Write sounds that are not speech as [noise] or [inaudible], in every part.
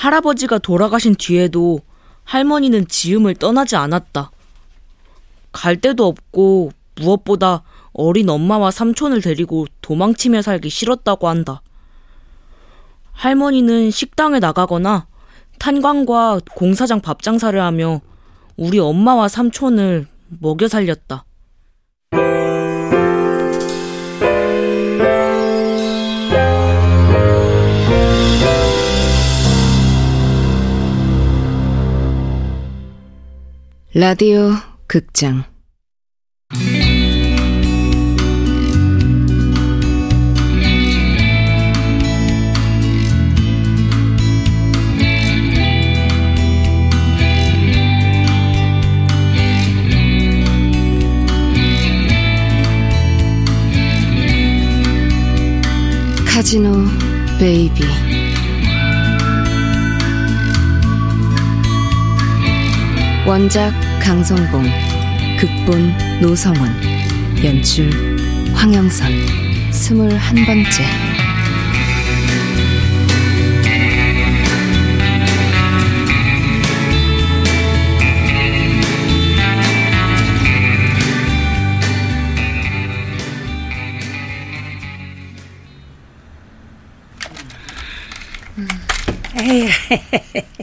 할아버지가 돌아가신 뒤에도 할머니는 지음을 떠나지 않았다. 갈 데도 없고 무엇보다 어린 엄마와 삼촌을 데리고 도망치며 살기 싫었다고 한다. 할머니는 식당에 나가거나 탄광과 공사장 밥 장사를 하며 우리 엄마와 삼촌을 먹여 살렸다. 라디오 극장. 카지노 베이비 원작 강성봉 극본 노성원 연출 황영선 스물한 번째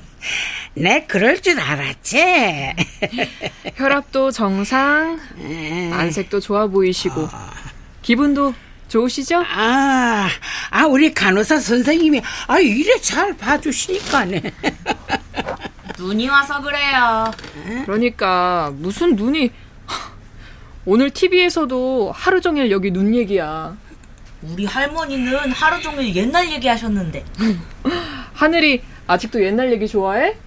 [laughs] 내 그럴 줄 알았지. [laughs] 혈압도 정상, 안색도 좋아 보이시고, 기분도 좋으시죠? 아, 아 우리 간호사 선생님이 아 이래 잘 봐주시니까네. [laughs] 눈이 와서 그래요. 그러니까 무슨 눈이 [laughs] 오늘 TV에서도 하루 종일 여기 눈 얘기야. 우리 할머니는 하루 종일 옛날 얘기 하셨는데 하늘이 아직도 옛날 얘기 좋아해?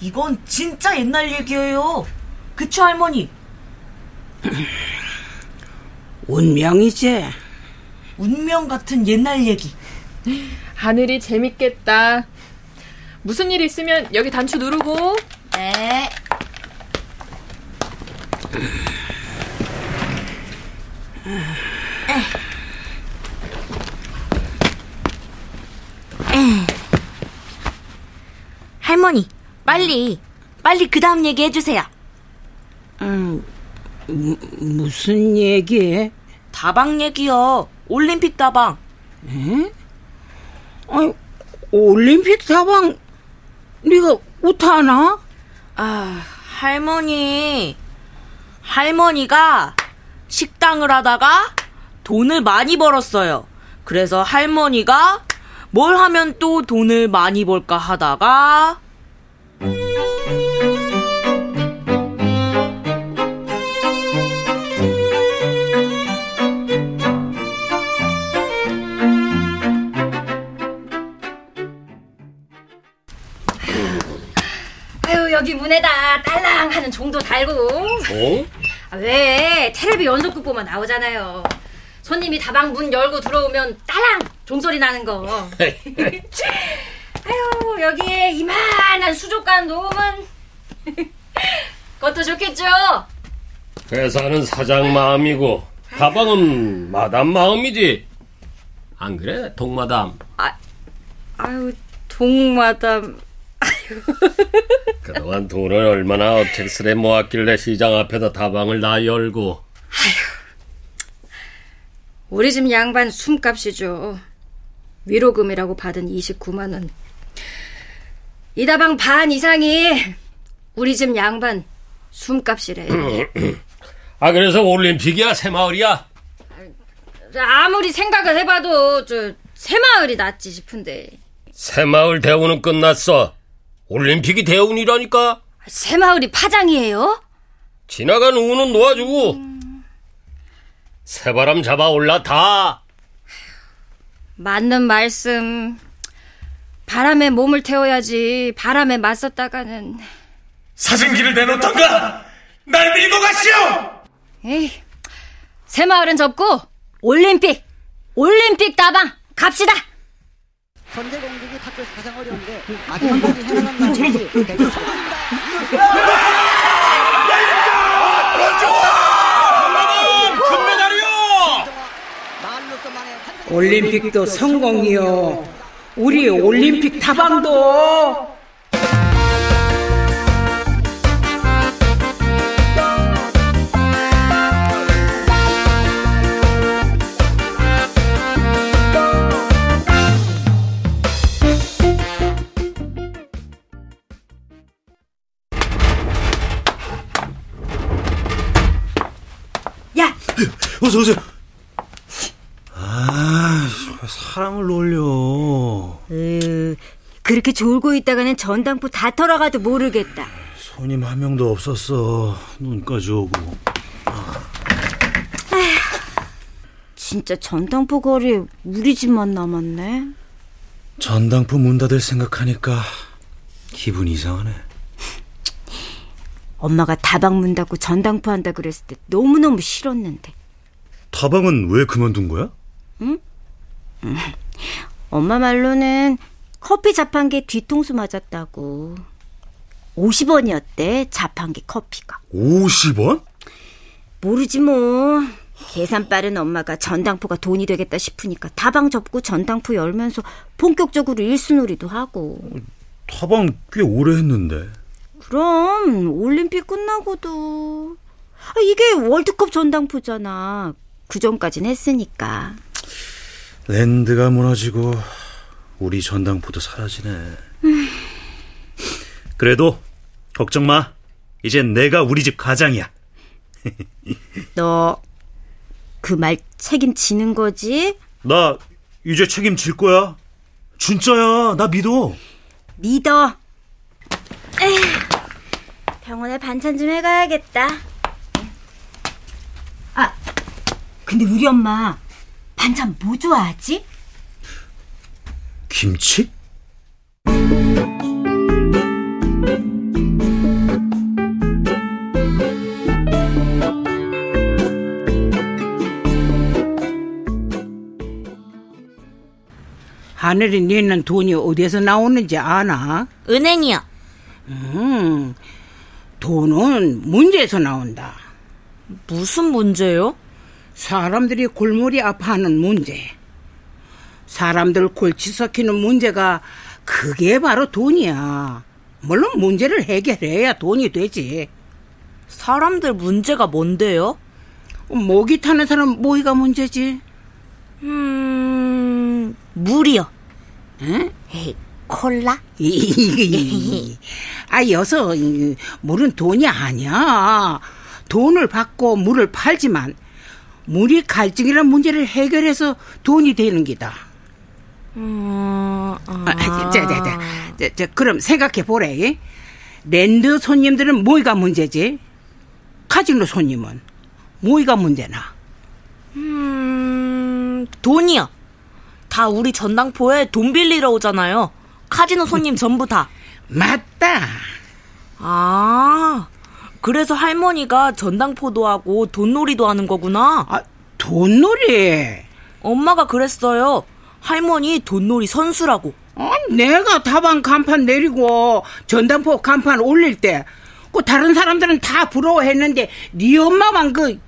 이건 진짜 옛날 얘기예요. 그쵸 할머니? [clears throat] 운명이지. 운명 같은 옛날 얘기. 하늘이 재밌겠다. 무슨 일 있으면 여기 단추 누르고. 네. 할머니, 빨리, 빨리 그 다음 얘기 해주세요. 음, 무, 무슨 얘기? 다방 얘기요. 올림픽 다방. 에? 아니, 올림픽 다방 네가 우타나? 아, 할머니. 할머니가 식당을 하다가 돈을 많이 벌었어요. 그래서 할머니가 뭘 하면 또 돈을 많이 벌까 하다가 문에다 딸랑 하는 종도 달고 어? 아, 왜 텔레비 연속극 보면 나오잖아요 손님이 다방 문 열고 들어오면 딸랑 종소리 나는 거 [laughs] 아유 여기에 이만한 수족관 놓으면 그것도 좋겠죠 회사는 사장 마음이고 가방은 마담 마음이지. 안 그래, 동마담? 아유 동마담 [laughs] 그동안 돈을 얼마나 어택스레 모았길래 시장 앞에다 다방을 다 열고 우리 집 양반 숨값이죠 위로금이라고 받은 29만 원. 이 다방 반 이상이 우리 집 양반 숨값이래. [clears throat] 아 그래서 올림픽이야 새마을이야? 아무리 생각을 해봐도 저 새마을이 낫지 싶은데 새마을 대우는 끝났어. 올림픽이 대운이라니까. 새마을이 파장이에요? 지나간 우는 놓아주고 새바람 잡아 올라타. 맞는 말씀. 바람에 몸을 태워야지 바람에 맞섰다가는 사진기를 내놓던가 날 밀고 가시오 에이 새마을은 접고 올림픽 올림픽 다방 갑시다. 현대 공직이 학교에서 가장 어려운데 마지막까지 해나가는 날이 되겠습니다. 올림픽도 성공이요. 우리 올림픽 다방도 어서 오세요. 아, 왜 사람을 놀려. 으, 그렇게 졸고 있다가는 전당포 다 털어가도 모르겠다. 손님 한 명도 없었어. 눈까지 오고. 진짜 전당포 거리에 우리 집만 남았네. 전당포 문 닫을 생각하니까 기분 이상하네. 엄마가 다방 문 닫고 전당포 한다 그랬을 때 너무너무 싫었는데. 다방은 왜 그만둔 거야? 엄마 말로는 커피 자판기에 뒤통수 맞았다고. 50원이었대, 자판기 커피가. 50원? 모르지 뭐. 계산 빠른 엄마가 전당포가 돈이 되겠다 싶으니까 다방 접고 전당포 열면서 본격적으로 일수놀이도 하고. 다방 꽤 오래 했는데. 그럼 올림픽 끝나고도 아, 이게 월드컵 전당포잖아. 그 전까진 했으니까. 랜드가 무너지고 우리 전당포도 사라지네. 그래도 걱정 마. 이젠 내가 우리 집 가장이야. [laughs] 너 그 말 책임지는 거지? 나 이제 책임질 거야. 진짜야. 나 믿어. 믿어. 에휴, 병원에 반찬 좀 해가야겠다. 아, 근데 우리 엄마 반찬 뭐 좋아하지? 김치? 하늘이 내는 돈이 어디서 나오는지 아나? 은행이요. 음, 돈은 문제에서 나온다. 무슨 문제요? 사람들이 골머리 아파하는 문제. 사람들 골치 썩히는 문제가 그게 바로 돈이야. 물론 문제를 해결해야 돈이 되지. 사람들 문제가 뭔데요? 목이 타는 사람 모이가 문제지. 음, 물이요. 응? 에이, 콜라? 이- 아, 여서 이, 물은 돈이 아니야. 돈을 받고 물을 팔지만 물이 갈증이라는 문제를 해결해서 돈이 되는 기다. 음, 아, 자, 자, 자, 자, 자, 그럼 생각해 보래. 랜드 손님들은 뭐가 문제지? 카지노 손님은 뭐가 문제나? 음, 돈이요. 다 우리 전당포에 돈 빌리러 오잖아요. 카지노 손님 전부 다. 맞다. 아, 그래서 할머니가 전당포도 하고 돈놀이도 하는 거구나. 아, 돈놀이. 엄마가 그랬어요. 할머니 돈놀이 선수라고. 어, 내가 다방 간판 내리고 전당포 간판 올릴 때, 그 다른 사람들은 다 부러워했는데 네 엄마만 그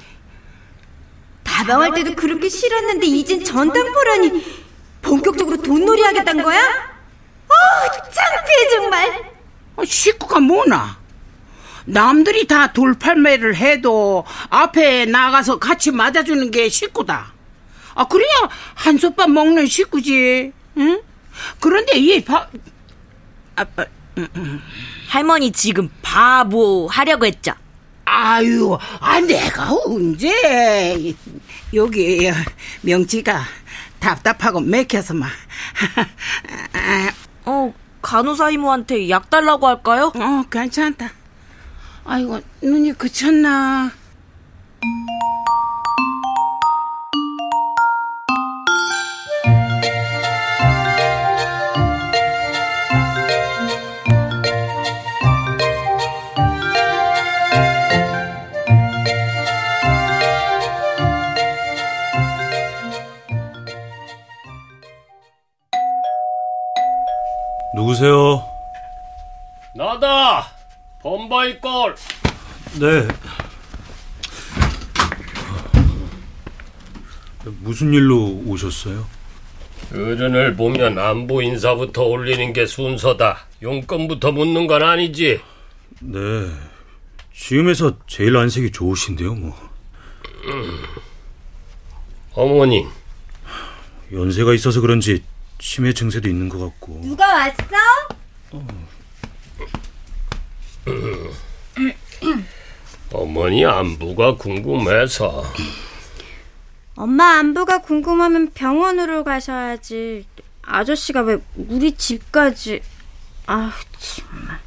다방할 때도 그렇게 싫었는데 이젠 전당포라니 본격적으로 돈놀이 하겠다는 거야? 아, 창피해 정말. 어, 식구가 뭐나? 남들이 다 돌팔매를 해도 앞에 나가서 같이 맞아주는 게 식구다. 아 그래야 한솥밥 먹는 식구지. 응? 그런데 이 바... 아빠, 할머니 지금 바보 하려고 했죠. 아유, 아 내가 언제 여기 명치가 답답하고 맥혀서 막. [laughs] 어, 간호사 이모한테 약 달라고 할까요? 어, 괜찮다. 아이고, 눈이 그쳤나? 네. 무슨 일로 오셨어요? 어른을 보면 안부 인사부터 올리는 게 순서다. 용건부터 묻는 건 아니지. 네. 지금에서 제일 안색이 좋으신데요, 뭐. 어머니, 연세가 있어서 그런지 치매 증세도 있는 것 같고. 누가 왔어? 어 [clears throat] [clears throat] 머니 안부가 궁금해서. 엄마 안부가 궁금하면 병원으로 가셔야지. 아저씨가 왜 우리 집까지... 아, 정말.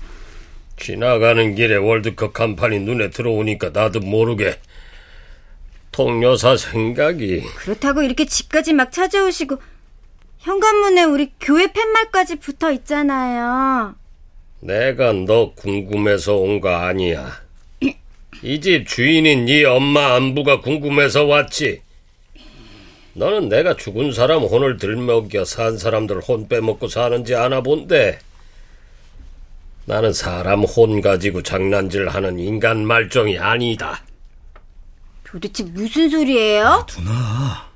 지나가는 길에 월드컵 간판이 눈에 들어오니까 나도 모르게 통여사 생각이 그렇다고 이렇게 집까지 막 찾아오시고 현관문에 우리 교회 팻말까지 붙어 있잖아요. 내가 너 궁금해서 온 거 아니야. 이 집 주인인 네 엄마 안부가 궁금해서 왔지. 너는 내가 죽은 사람 혼을 들먹여 산 사람들 혼 빼먹고 사는지 아나 본데. 나는 사람 혼 가지고 장난질 하는 인간 말종이 아니다. 도대체 무슨 소리예요? 누나.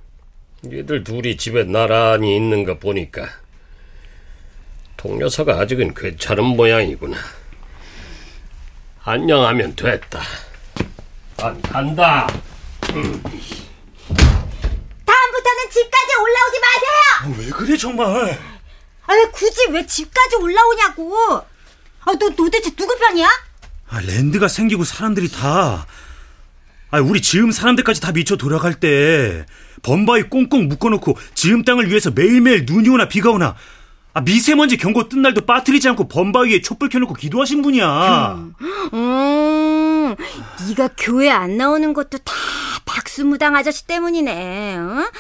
얘들 둘이 집에 나란히 있는 거 보니까 동료사가 아직은 괜찮은 모양이구나. 안녕하면 됐다. 난 간다. 다음부터는 집까지 올라오지 마세요! 아, 왜 그래 정말? 아, 왜 굳이 왜 집까지 올라오냐고! 아, 너 도대체 누구 편이야? 아, 랜드가 생기고 사람들이 다. 아, 우리 지음 사람들까지 다 미쳐 돌아갈 때 범바위 꽁꽁 묶어놓고 지음 땅을 위해서 매일매일 눈이 오나 비가 오나 아, 미세먼지 경고 뜬 날도 빠뜨리지 않고 범바위에 촛불 켜놓고 기도하신 분이야. 음, 네가 교회 안 나오는 것도 다 박수무당 아저씨 때문이네. 어?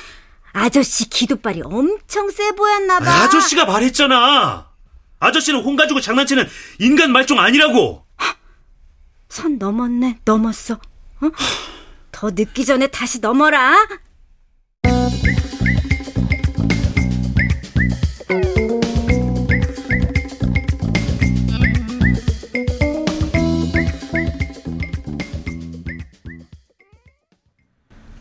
아저씨 기도발이 엄청 세 보였나 봐. 아저씨가 말했잖아. 아저씨는 혼 가지고 장난치는 인간 말종 아니라고. 선 넘었네, 넘었어. 어? 더 늦기 전에 다시 넘어라.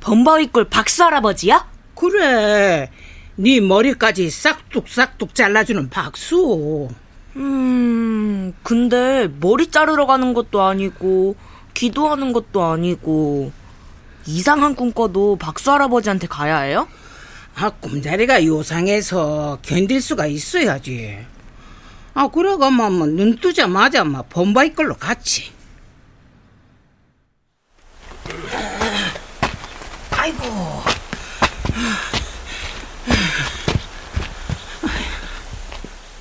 범바위꼴 박수 할아버지야? 그래. 네 머리까지 싹둑싹둑 잘라주는 박수. 음, 근데 머리 자르러 가는 것도 아니고 기도하는 것도 아니고 이상한 꿈 꿔도 박수 할아버지한테 가야 해요? 아, 꿈자리가 요상해서 견딜 수가 있어야지. 아, 그래가면 뭐, 눈 뜨자마자 막 범바이 걸로 갔지. 아이고.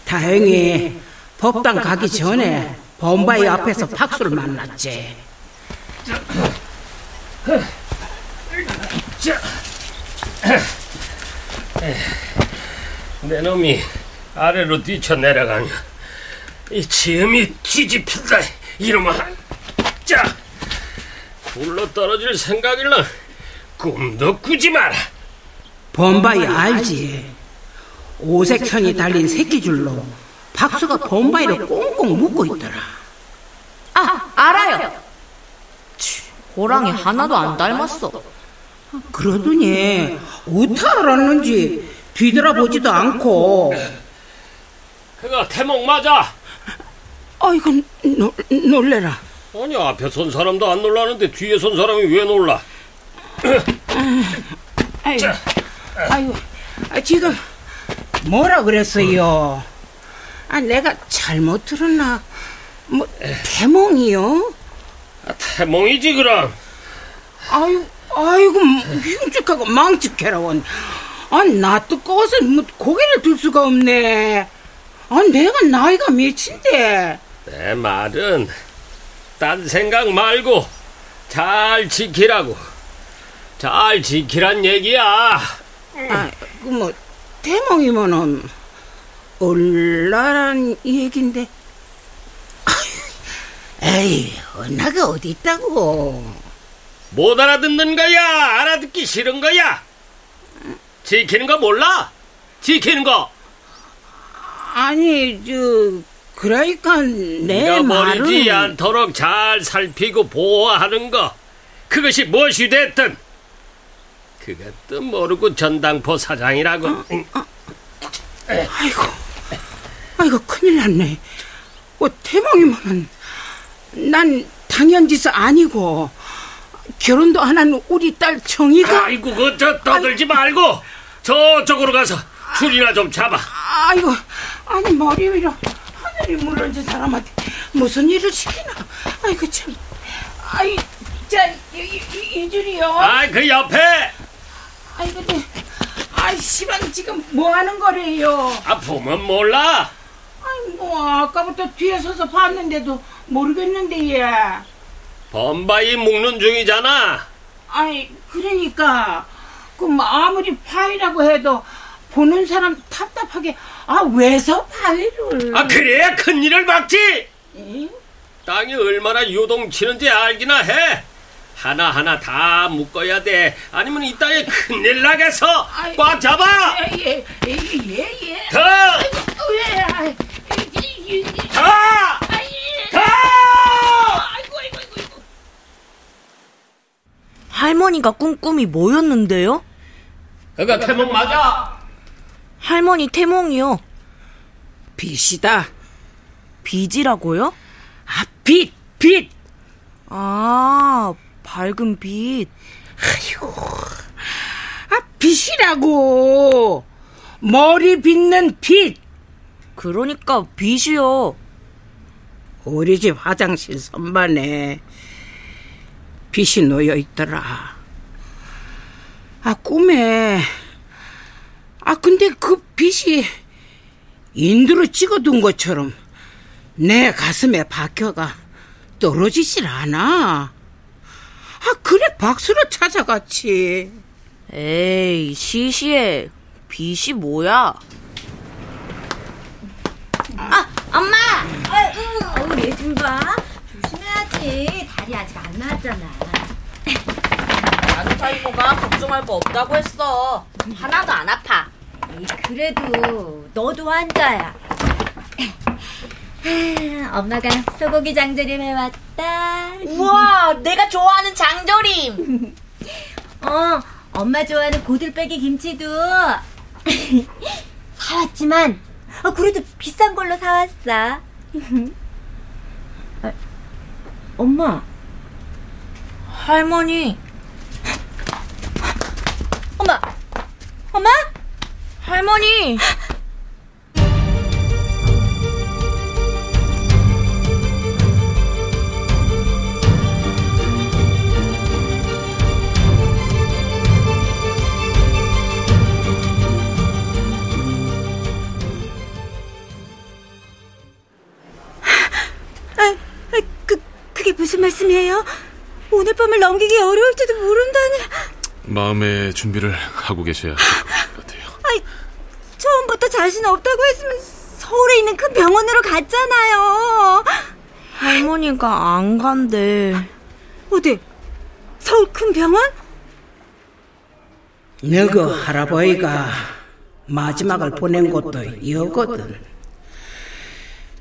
다행히 법당 가기 전에 범바이 앞에서 박수를 만났지. 내 놈이 아래로 뛰쳐 내려가면 이 지음이 뒤집힌다 이놈아 자 굴러 떨어질 생각일랑 꿈도 꾸지 마라 범바이 알지? 오색선이 달린 새끼줄로 박수가 범바이를 꽁꽁 묶고 있더라. 아, 알아요. 치, 호랑이 하나도 안 닮았어. 그러더니 어떻게 알았는지 뒤돌아보지도 않고 그거 태몽 맞아 아이고 놀, 놀래라 아니 앞에 선 사람도 안 놀라는데 뒤에 선 사람이 왜 놀라 아이고, 아이고 아, 지금 뭐라 그랬어요 아 내가 잘못 들었나 뭐 태몽이요 아, 태몽이지 그럼 아유 아이고 흉측하고 망측해라 원. 아, 나 뜨거워서 뭐 고개를 들 수가 없네. 아, 내가 나이가 몇인데. 내 말은 딴 생각 말고 잘 지키라고. 잘 지키란 얘기야. 아, 그뭐 대몽이면은 얼라란 얘긴데. [laughs] 에이, 언나가 어디 있다고. 못 알아듣는 거야? 알아듣기 싫은 거야? 지키는 거 몰라? 지키는 거. 아니, 저, 그러니까 내 말은 않도록 잘 살피고 보호하는 거. 그것이 무엇이 됐든. 그것도 모르고 전당포 사장이라고. 아이고, 아이고, 큰일 났네. 뭐, 대몽이면은, 난 당연지서 아니고, 결혼도 안 한 우리 딸 정이가. 아이고, 그저 떠들지 말고 저쪽으로 가서 줄이나 좀 잡아. 아이고, 아니, 머리 위로 하늘이 물론진 사람한테 무슨 일을 시키나. 아이고, 참. 아이, 자, 이, 이, 이 줄이요. 아, 그 옆에 아이 근데 아이 시방 지금 뭐 하는 거래요? 아프면 몰라. 아이 뭐 아까부터 뒤에 서서 봤는데도 모르겠는데 얘. 범바이 묶는 중이잖아. 아이 그러니까 그뭐 아무리 파이라고 해도 보는 사람 답답하게 아 왜서 파이를? 아 그래야 큰 일을 막지. 응? 땅이 얼마나 요동치는지 알기나 해. 하나하나 다 묶어야 돼. 아니면 이 땅에 큰일 나겠어. 꽉 잡아. 예 예 예 예, 예. 더. 왜? 아이, 이, 이, 이, 더. 더. 아이고 아이고 아이고. 아이고. 할머니가 꾼 꿈이 뭐였는데요? 그거 태몽 맞아. 할머니 태몽이요. 빛이다. 빚이라고요? 아 빛, 빛. 아, 밝은 빛. 아이고, 아 빛이라고. 머리 빗는 빛. 그러니까 빛이요. 우리 집 화장실 선반에 빛이 놓여 있더라. 아 꿈에 아 근데 그 빛이 인두로 찍어둔 것처럼 내 가슴에 박혀가 떨어지질 않아. 아 그래 박수로 찾아갔지. 에이, 시시해. 빛이 뭐야? 아, 엄마! 어우, 얘좀 봐. 조심해야지. 다리 아직 안 나왔잖아. 나도 살모가 걱정할 거 없다고 했어. 하나도 안 아파. 에이, 그래도 너도 환자야. 아, 엄마가 소고기 장조림 해왔다. 우와, 내가 좋아하는 장조림. [laughs] 어, 엄마 좋아하는 고들빼기 김치도 [laughs] 사왔지만, 어, 그래도 비싼 걸로 사왔어. 아, [laughs] 엄마, 할머니, 엄마, 엄마? 할머니. 그, 그게 무슨 말씀이에요? 오늘 밤을 넘기기 어려울지도 모른다니. 마음의 준비를 하고 계셔야 할 것 같아요. 아이, 처음부터 자신 없다고 했으면 서울에 있는 큰 병원으로 갔잖아요. 할머니가 안 간대. 어디? 서울 큰 병원? 너그 할아버지가 마지막을 보낸 곳도 여거든.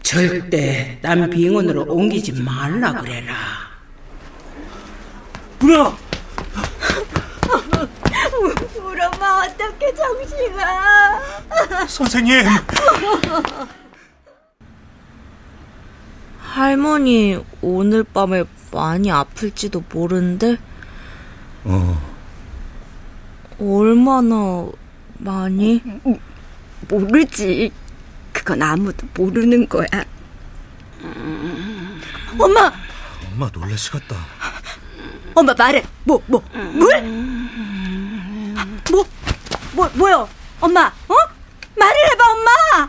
절대 딴 병원으로 옮기지 말라 그래라. 누나! 우리 엄마 어떻게 정신아? 선생님! 할머니, 오늘 밤에 많이 아플지도 모르는데, 어, 얼마나 많이? 모르지. 그건 아무도 모르는 거야. 엄마, 엄마 놀라시겠다. 엄마 말해. 뭐, 뭐, 물? 뭐, 뭐, 뭐요? 엄마, 어? 말을 해봐, 엄마.